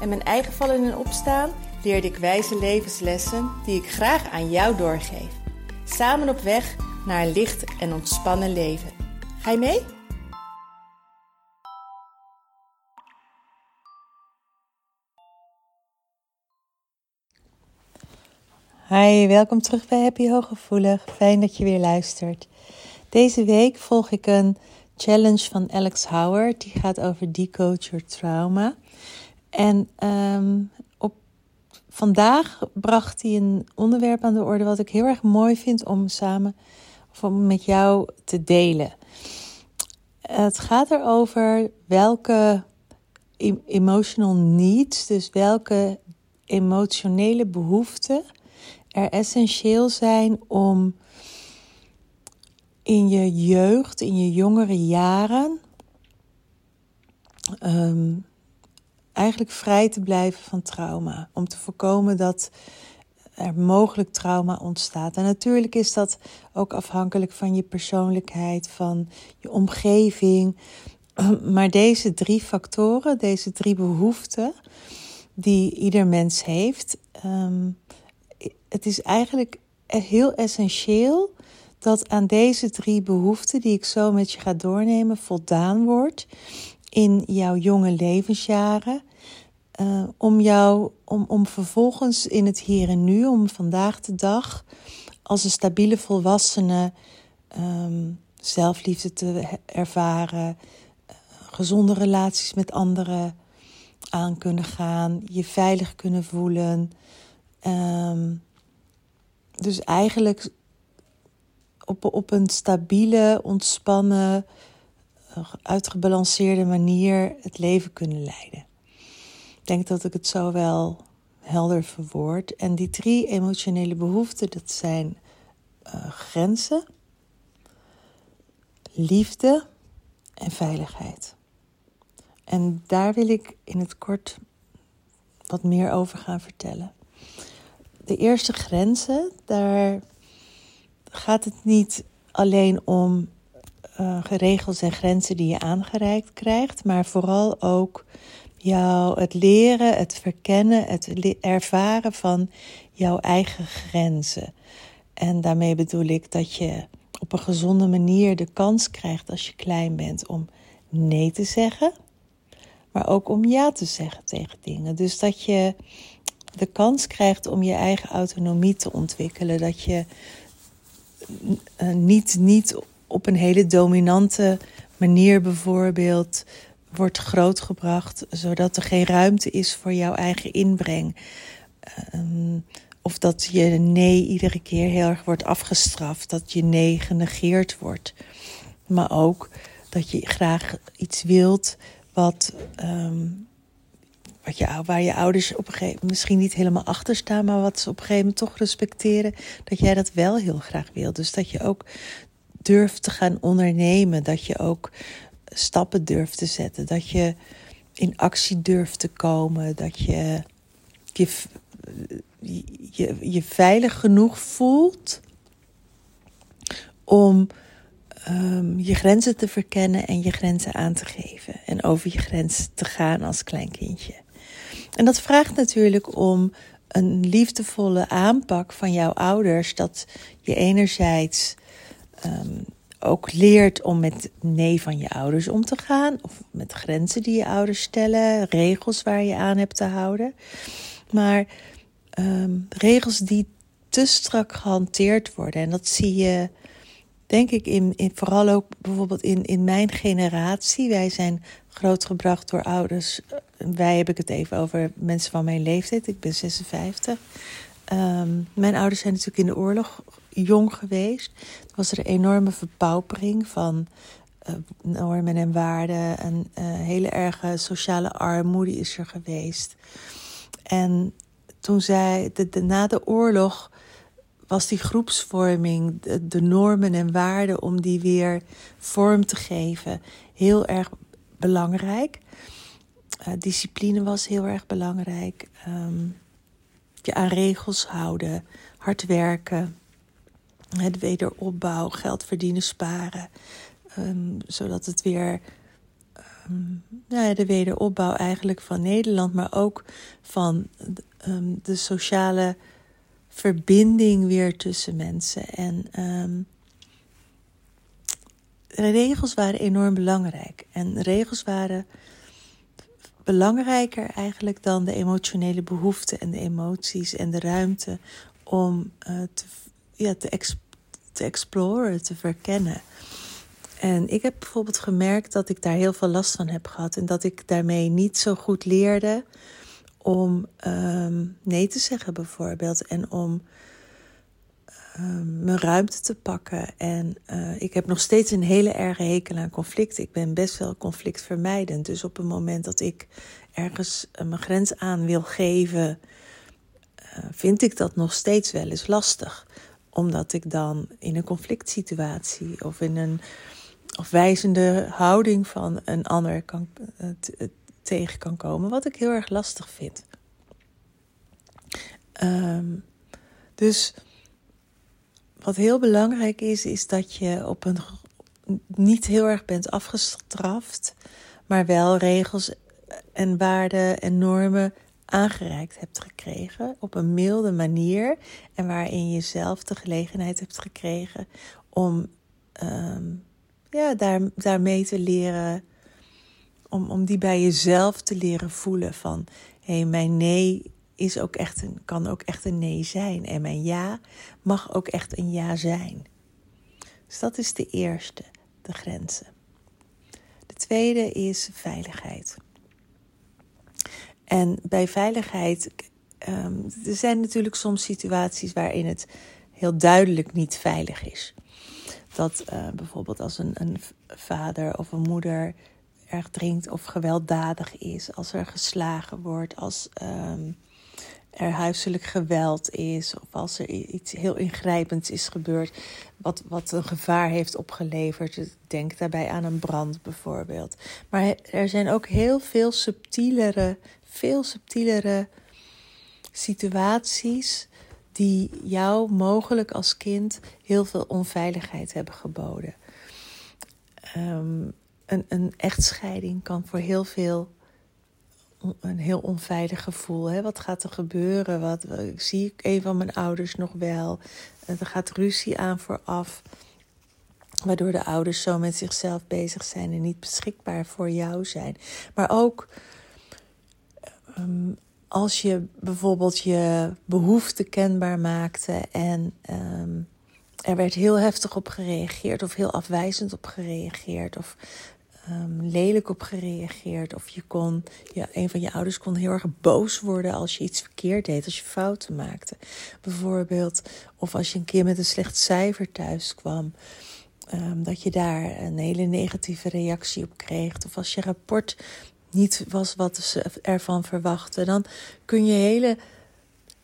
en mijn eigen vallen en opstaan leerde ik wijze levenslessen die ik graag aan jou doorgeef. Samen op weg naar een licht en ontspannen leven. Ga je mee? Hi, welkom terug bij Happy Hooggevoelig. Fijn dat je weer luistert. Deze week volg ik een challenge van Alex Howard. Die gaat over Decode Your Trauma. En ehm, op, vandaag bracht hij een onderwerp aan de orde wat ik heel erg mooi vind om samen of met jou te delen. Het gaat erover welke emotional needs, dus welke emotionele behoeften er essentieel zijn om in je jeugd, in je jongere jaren, ehm, eigenlijk vrij te blijven van trauma. Om te voorkomen dat er mogelijk trauma ontstaat. En natuurlijk is dat ook afhankelijk van je persoonlijkheid, van je omgeving. Maar deze drie factoren, deze drie behoeften die ieder mens heeft, ehm, het is eigenlijk heel essentieel dat aan deze drie behoeften die ik zo met je ga doornemen voldaan wordt in jouw jonge levensjaren. Uh, om jou, om, om vervolgens in het hier en nu, om vandaag de dag, als een stabiele volwassene um, zelfliefde te ervaren, uh, gezonde relaties met anderen aan kunnen gaan, je veilig kunnen voelen. Um, dus eigenlijk op, op een stabiele, ontspannen, uitgebalanceerde manier het leven kunnen leiden. Ik denk dat ik het zo wel helder verwoord. En die drie emotionele behoeften, dat zijn uh, grenzen, liefde en veiligheid. En daar wil ik in het kort wat meer over gaan vertellen de eerste grenzen, daar gaat het niet alleen om uh, regels en grenzen die je aangereikt krijgt, maar vooral ook jou het leren, het verkennen, het ervaren van jouw eigen grenzen. En daarmee bedoel ik dat je op een gezonde manier de kans krijgt als je klein bent om nee te zeggen, maar ook om ja te zeggen tegen dingen. Dus dat je de kans krijgt om je eigen autonomie te ontwikkelen. Dat je uh, niet, niet op een hele dominante manier bijvoorbeeld wordt grootgebracht, zodat er geen ruimte is voor jouw eigen inbreng. Um, of dat je nee iedere keer heel erg wordt afgestraft, dat je nee genegeerd wordt. Maar ook dat je graag iets wilt wat um, wat je, waar je ouders op een gegeven moment misschien niet helemaal achter staan, maar wat ze op een gegeven moment toch respecteren, dat jij dat wel heel graag wil. Dus dat je ook durft te gaan ondernemen, dat je ook stappen durft te zetten, dat je in actie durft te komen, dat je je, je, veilig genoeg voelt om um, je grenzen te verkennen en je grenzen aan te geven. En over je grens te gaan als klein kindje. En dat vraagt natuurlijk om een liefdevolle aanpak van jouw ouders. Dat je enerzijds um, ook leert om met nee van je ouders om te gaan. Of met grenzen die je ouders stellen, regels waar je aan hebt te houden. Maar um, regels die te strak gehanteerd worden. En dat zie je, denk ik, in, in, vooral ook bijvoorbeeld in, in mijn generatie. Wij zijn grootgebracht door ouders. Wij heb ik het even over mensen van mijn leeftijd. Ik ben 56. Um, ehm, mijn ouders zijn natuurlijk in de oorlog jong geweest. Was er een enorme verpaupering van uh, normen en waarden. Een uh, hele erge sociale armoede is er geweest. En toen zij, na de oorlog, was die groepsvorming, de, normen en waarden, om die weer vorm te geven, heel erg belangrijk. Uh, discipline was heel erg belangrijk. Um, je aan regels houden, hard werken, het wederopbouw, geld verdienen, sparen. Um, zodat het weer um, ja, de wederopbouw eigenlijk van Nederland, maar ook van um, de sociale verbinding weer tussen mensen. En regels waren enorm belangrijk. En regels waren belangrijker eigenlijk dan de emotionele behoeften en de emoties en de ruimte om uh, te, ja, te, ex te exploren, te verkennen. En ik heb bijvoorbeeld gemerkt dat ik daar heel veel last van heb gehad. En dat ik daarmee niet zo goed leerde om um, nee te zeggen, bijvoorbeeld. En om um, mijn ruimte te pakken. En uh, ik heb nog steeds een hele erge hekel aan conflict. Ik ben best wel conflictvermijdend. Dus op het moment dat ik ergens uh, mijn grens aan wil geven, uh, vind ik dat nog steeds wel eens lastig. Omdat ik dan in een conflict situatie of in een of wijzende houding van een ander kan, tegen kan komen. Wat ik heel erg lastig vind. Um, dus wat heel belangrijk is, is dat je op een niet heel erg bent afgestraft, maar wel regels en waarden en normen aangereikt hebt gekregen op een milde manier en waarin je zelf de gelegenheid hebt gekregen om um, ja, daar, daarmee te leren, om, om die bij jezelf te leren voelen van hé, hey, mijn nee is ook echt een, kan ook echt een nee zijn. En mijn ja mag ook echt een ja zijn. Dus dat is de eerste, de grenzen. De tweede is veiligheid. En bij veiligheid, um, er zijn natuurlijk soms situaties waarin het heel duidelijk niet veilig is. Dat uh, bijvoorbeeld als een, een vader of een moeder erg drinkt of gewelddadig is, als er geslagen wordt, als um, er huiselijk geweld is of als er iets heel ingrijpends is gebeurd wat, wat een gevaar heeft opgeleverd. Denk daarbij aan een brand bijvoorbeeld. Maar er zijn ook heel veel subtielere, veel subtielere situaties die jou mogelijk als kind heel veel onveiligheid hebben geboden. Um, een, een echtscheiding kan voor heel veel een heel onveilig gevoel. Hè? Wat gaat er gebeuren? Wat, zie ik een van mijn ouders nog wel? Er gaat ruzie aan vooraf. Waardoor de ouders zo met zichzelf bezig zijn en niet beschikbaar voor jou zijn. Maar ook um, als je bijvoorbeeld je behoefte kenbaar maakte en um, er werd heel heftig op gereageerd of heel afwijzend op gereageerd. Of um, lelijk op gereageerd. Of je kon, ja, een van je ouders kon heel erg boos worden als je iets verkeerd deed, als je fouten maakte. Bijvoorbeeld, of als je een keer met een slecht cijfer thuis kwam. Dat je daar een hele negatieve reactie op kreeg. Of als je rapport niet was wat ze ervan verwachten. Dan kun je hele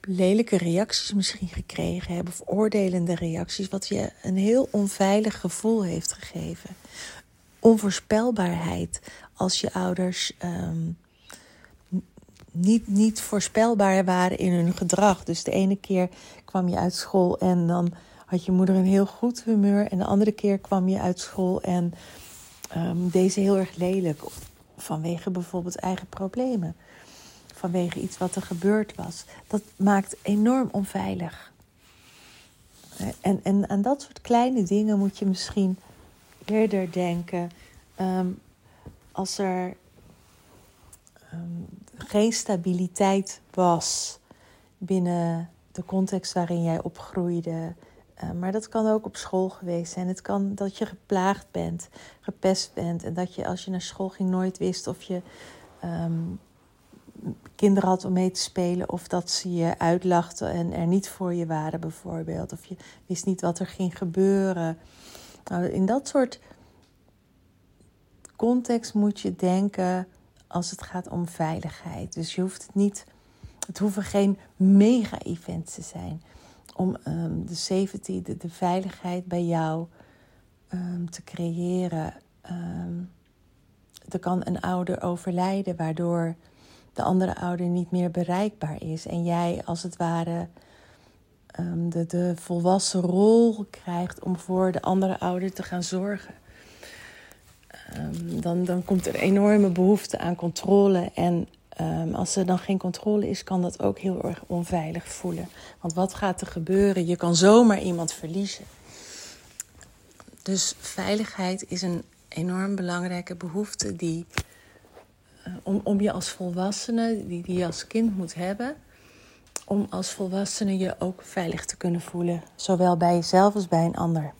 lelijke reacties misschien gekregen hebben. Of oordelende reacties. Wat je een heel onveilig gevoel heeft gegeven onvoorspelbaarheid als je ouders um, niet, niet voorspelbaar waren in hun gedrag. Dus de ene keer kwam je uit school en dan had je moeder een heel goed humeur. En de andere keer kwam je uit school en um, deze heel erg lelijk. Vanwege bijvoorbeeld eigen problemen. Vanwege iets wat er gebeurd was. Dat maakt enorm onveilig. En, en aan dat soort kleine dingen moet je misschien eerder denken. Um, als er um, geen stabiliteit was binnen de context waarin jij opgroeide. Uh, maar dat kan ook op school geweest zijn. Het kan dat je geplaagd bent, gepest bent. En dat je als je naar school ging nooit wist of je um, kinderen had om mee te spelen. Of dat ze je uitlachten en er niet voor je waren bijvoorbeeld. Of je wist niet wat er ging gebeuren. Nou, in dat soort context moet je denken als het gaat om veiligheid. Dus je hoeft het niet Het hoeven geen mega-events te zijn om um, de safety, de, veiligheid bij jou um, te creëren. Um, er kan een ouder overlijden, waardoor de andere ouder niet meer bereikbaar is. En jij als het ware de, de volwassen rol krijgt om voor de andere ouder te gaan zorgen. dan, dan komt er enorme behoefte aan controle en Um, als er dan geen controle is, kan dat ook heel erg onveilig voelen. Want wat gaat er gebeuren? Je kan zomaar iemand verliezen. Dus veiligheid is een enorm belangrijke behoefte die, uh, om, om je als volwassene, die, die je als kind moet hebben, om als volwassene je ook veilig te kunnen voelen. Zowel bij jezelf als bij een ander.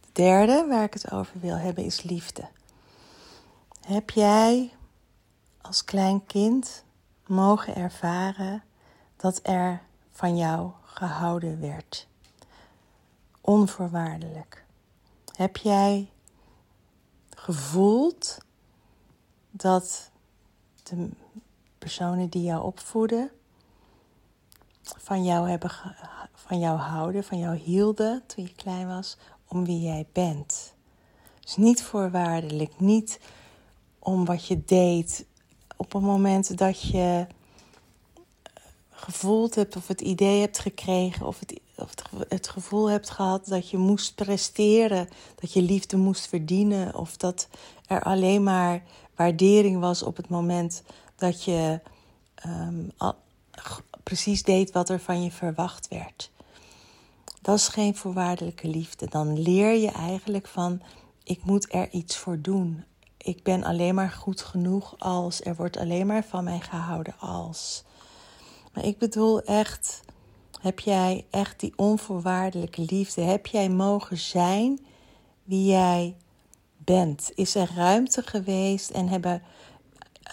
De derde waar ik het over wil hebben is liefde. Heb jij als klein kind mogen ervaren dat er van jou gehouden werd. Onvoorwaardelijk. Heb jij gevoeld dat de personen die jou opvoeden van jou, hebben, van jou houden, van jou hielden toen je klein was, om wie jij bent? Dus niet voorwaardelijk, niet om wat je deed, op het moment dat je gevoeld hebt of het idee hebt gekregen of het, of het gevoel hebt gehad dat je moest presteren, dat je liefde moest verdienen of dat er alleen maar waardering was op het moment dat je um, precies deed wat er van je verwacht werd. Dat is geen voorwaardelijke liefde. Dan leer je eigenlijk van ik moet er iets voor doen ik ben alleen maar goed genoeg als. Er wordt alleen maar van mij gehouden als. Maar ik bedoel echt, heb jij echt die onvoorwaardelijke liefde? Heb jij mogen zijn wie jij bent? Is er ruimte geweest en hebben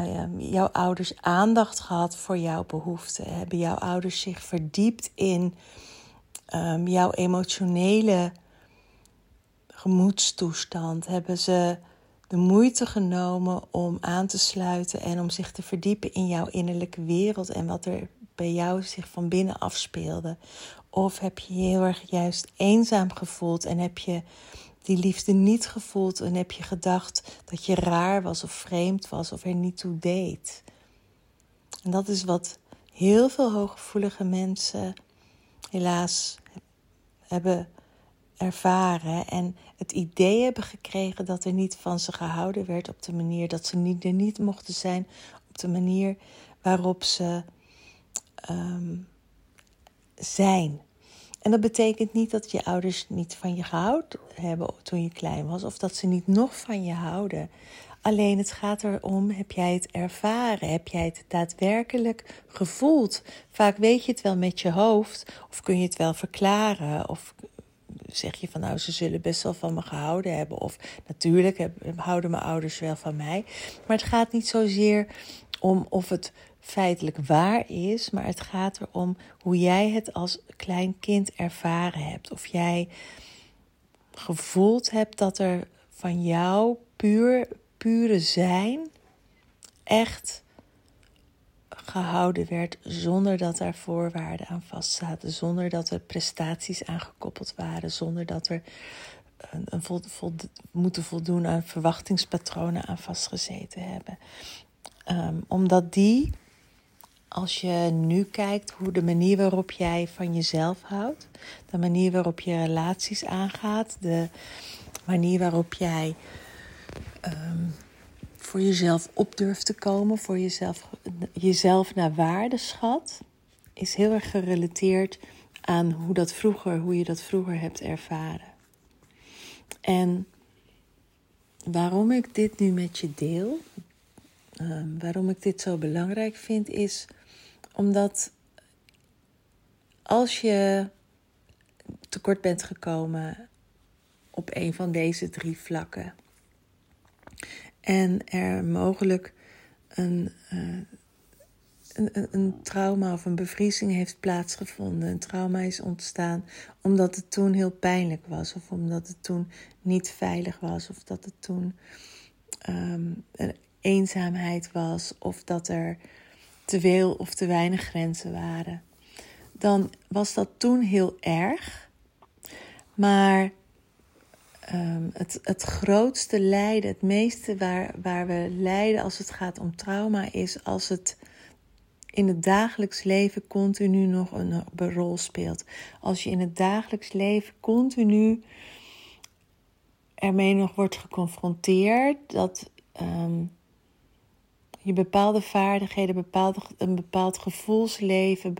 uh, jouw ouders aandacht gehad voor jouw behoeften? Hebben jouw ouders zich verdiept in um, jouw emotionele gemoedstoestand? Hebben ze de moeite genomen om aan te sluiten en om zich te verdiepen in jouw innerlijke wereld en wat er bij jou zich van binnen afspeelde? Of heb je heel erg juist eenzaam gevoeld en heb je die liefde niet gevoeld en heb je gedacht dat je raar was of vreemd was of er niet toe deed? En dat is wat heel veel hooggevoelige mensen helaas hebben ervaren en het idee hebben gekregen dat er niet van ze gehouden werd op de manier dat ze niet, er niet mochten zijn, op de manier waarop ze um, zijn. En dat betekent niet dat je ouders niet van je gehouden hebben toen je klein was, of dat ze niet nog van je houden. Alleen het gaat erom, heb jij het ervaren? Heb jij het daadwerkelijk gevoeld? Vaak weet je het wel met je hoofd, of kun je het wel verklaren, of zeg je van nou, ze zullen best wel van me gehouden hebben. Of natuurlijk houden mijn ouders wel van mij. Maar het gaat niet zozeer om of het feitelijk waar is, maar het gaat erom hoe jij het als klein kind ervaren hebt. Of jij gevoeld hebt dat er van jou puur, pure zijn echt gehouden werd zonder dat er voorwaarden aan vastzaten, zonder dat er prestaties aangekoppeld waren, zonder dat er een, een moeten voldoen aan verwachtingspatronen aan vastgezeten hebben. Um, omdat die, als je nu kijkt hoe de manier waarop jij van jezelf houdt, de manier waarop je relaties aangaat, de manier waarop jij um, voor jezelf op durft te komen, voor jezelf, jezelf naar waarde schat, is heel erg gerelateerd aan hoe, dat vroeger, hoe je dat vroeger hebt ervaren. En waarom ik dit nu met je deel, ehm, waarom ik dit zo belangrijk vind, is omdat als je tekort bent gekomen op een van deze drie vlakken, en er mogelijk een, uh, een, een, trauma of een bevriezing heeft plaatsgevonden. Een trauma is ontstaan omdat het toen heel pijnlijk was, of omdat het toen niet veilig was, of dat het toen um, een eenzaamheid was, of dat er te veel of te weinig grenzen waren, dan was dat toen heel erg. Maar um, het, het grootste lijden, het meeste waar, waar we lijden als het gaat om trauma, is als het in het dagelijks leven continu nog een, rol speelt. Als je in het dagelijks leven continu ermee nog wordt geconfronteerd dat um, je bepaalde vaardigheden, een bepaald gevoelsleven,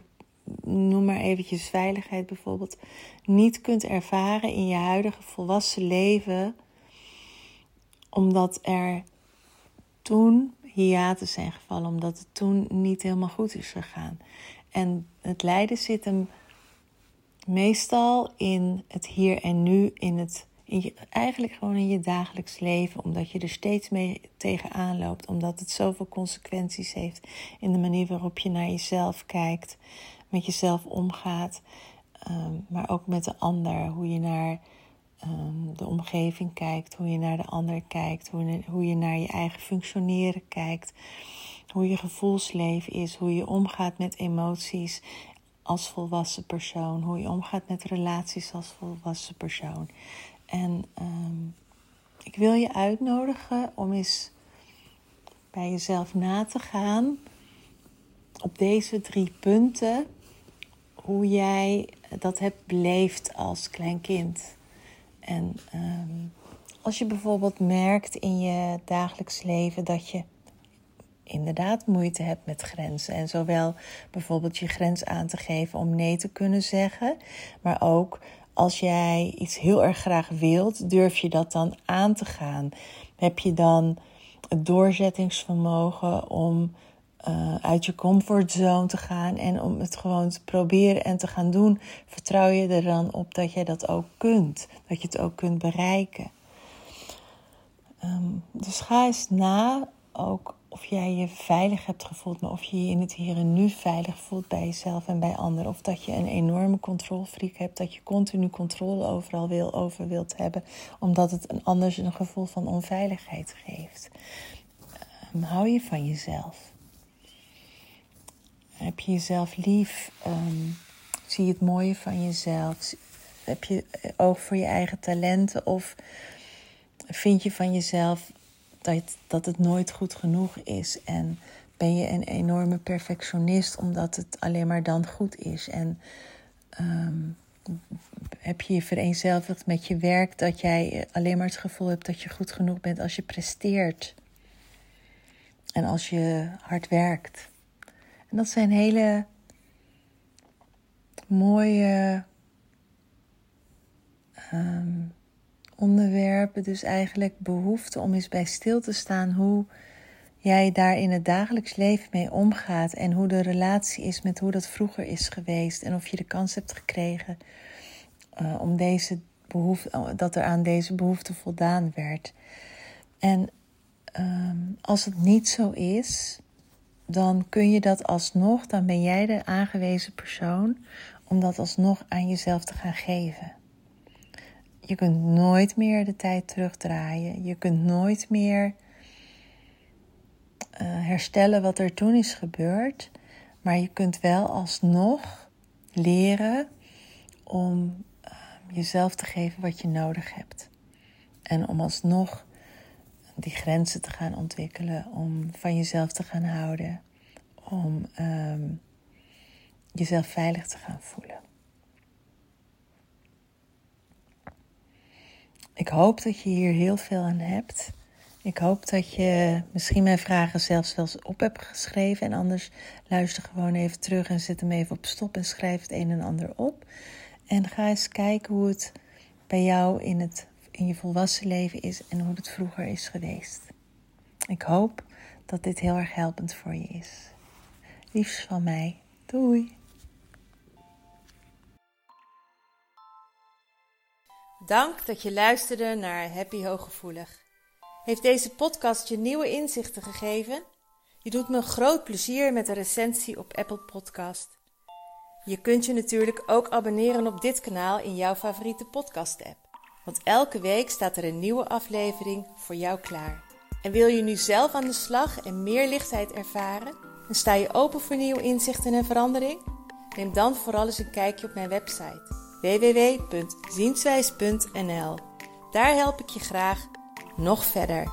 noem maar eventjes veiligheid bijvoorbeeld, niet kunt ervaren in je huidige volwassen leven, omdat er toen hiaten zijn gevallen, omdat het toen niet helemaal goed is gegaan. En het lijden zit hem meestal in het hier en nu, in het eigenlijk gewoon in je dagelijks leven, omdat je er steeds mee tegenaan loopt, omdat het zoveel consequenties heeft in de manier waarop je naar jezelf kijkt, met jezelf omgaat, um, maar ook met de ander, hoe je naar um, de omgeving kijkt, hoe je naar de ander kijkt, hoe, je naar je eigen functioneren kijkt, hoe je gevoelsleven is, hoe je omgaat met emoties als volwassen persoon, hoe je omgaat met relaties als volwassen persoon. En um, ik wil je uitnodigen om eens bij jezelf na te gaan op deze drie punten. Hoe jij dat hebt beleefd als klein kind. En um, als je bijvoorbeeld merkt in je dagelijks leven dat je inderdaad moeite hebt met grenzen. En zowel bijvoorbeeld je grens aan te geven om nee te kunnen zeggen, maar ook als jij iets heel erg graag wilt, durf je dat dan aan te gaan? Heb je dan het doorzettingsvermogen om uh, uit je comfortzone te gaan en om het gewoon te proberen en te gaan doen? Vertrouw je er dan op dat jij dat ook kunt, dat je het ook kunt bereiken? Um, dus ga eens na ook of jij je veilig hebt gevoeld, maar of je je in het hier en nu veilig voelt bij jezelf en bij anderen. Of dat je een enorme controlfreak hebt, dat je continu controle overal wil, over wilt hebben, omdat het een anders een gevoel van onveiligheid geeft. Um, hou je van jezelf? Heb je jezelf lief? Um, zie je het mooie van jezelf? Heb je oog voor je eigen talenten? Of vind je van jezelf dat, dat het nooit goed genoeg is. En ben je een enorme perfectionist omdat het alleen maar dan goed is. En um, heb je je vereenzelvigd met je werk dat jij alleen maar het gevoel hebt dat je goed genoeg bent als je presteert. En als je hard werkt. Dat zijn hele mooie um, onderwerpen. Dus eigenlijk behoefte om eens bij stil te staan hoe jij daar in het dagelijks leven mee omgaat. En hoe de relatie is met hoe dat vroeger is geweest. En of je de kans hebt gekregen uh, om deze behoefte, dat er aan deze behoefte voldaan werd. En um, als het niet zo is, dan kun je dat alsnog, dan ben jij de aangewezen persoon om dat alsnog aan jezelf te gaan geven je kunt nooit meer de tijd terugdraaien. Je kunt nooit meer uh, herstellen wat er toen is gebeurd. Maar je kunt wel alsnog leren om uh, jezelf te geven wat je nodig hebt. En om alsnog die grenzen te gaan ontwikkelen. Om van jezelf te gaan houden. Om um, jezelf veilig te gaan voelen. Ik hoop dat je hier heel veel aan hebt. Ik hoop dat je misschien mijn vragen zelfs wel eens op hebt geschreven. En anders luister gewoon even terug en zet hem even op stop en schrijf het een en ander op. En ga eens kijken hoe het bij jou in, het, in je volwassen leven is en hoe het vroeger is geweest. Ik hoop dat dit heel erg helpend voor je is. Liefst van mij. Doei! Dank dat je luisterde naar Happy Hooggevoelig. Heeft deze podcast je nieuwe inzichten gegeven? Je doet me groot plezier met een recensie op Apple Podcast. Je kunt je natuurlijk ook abonneren op dit kanaal in jouw favoriete podcast-app. Want elke week staat er een nieuwe aflevering voor jou klaar. En wil je nu zelf aan de slag en meer lichtheid ervaren? En sta je open voor nieuwe inzichten en verandering? Neem dan vooral eens een kijkje op mijn website www.zienswijs.nl. Daar help ik je graag nog verder.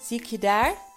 Zie ik je daar?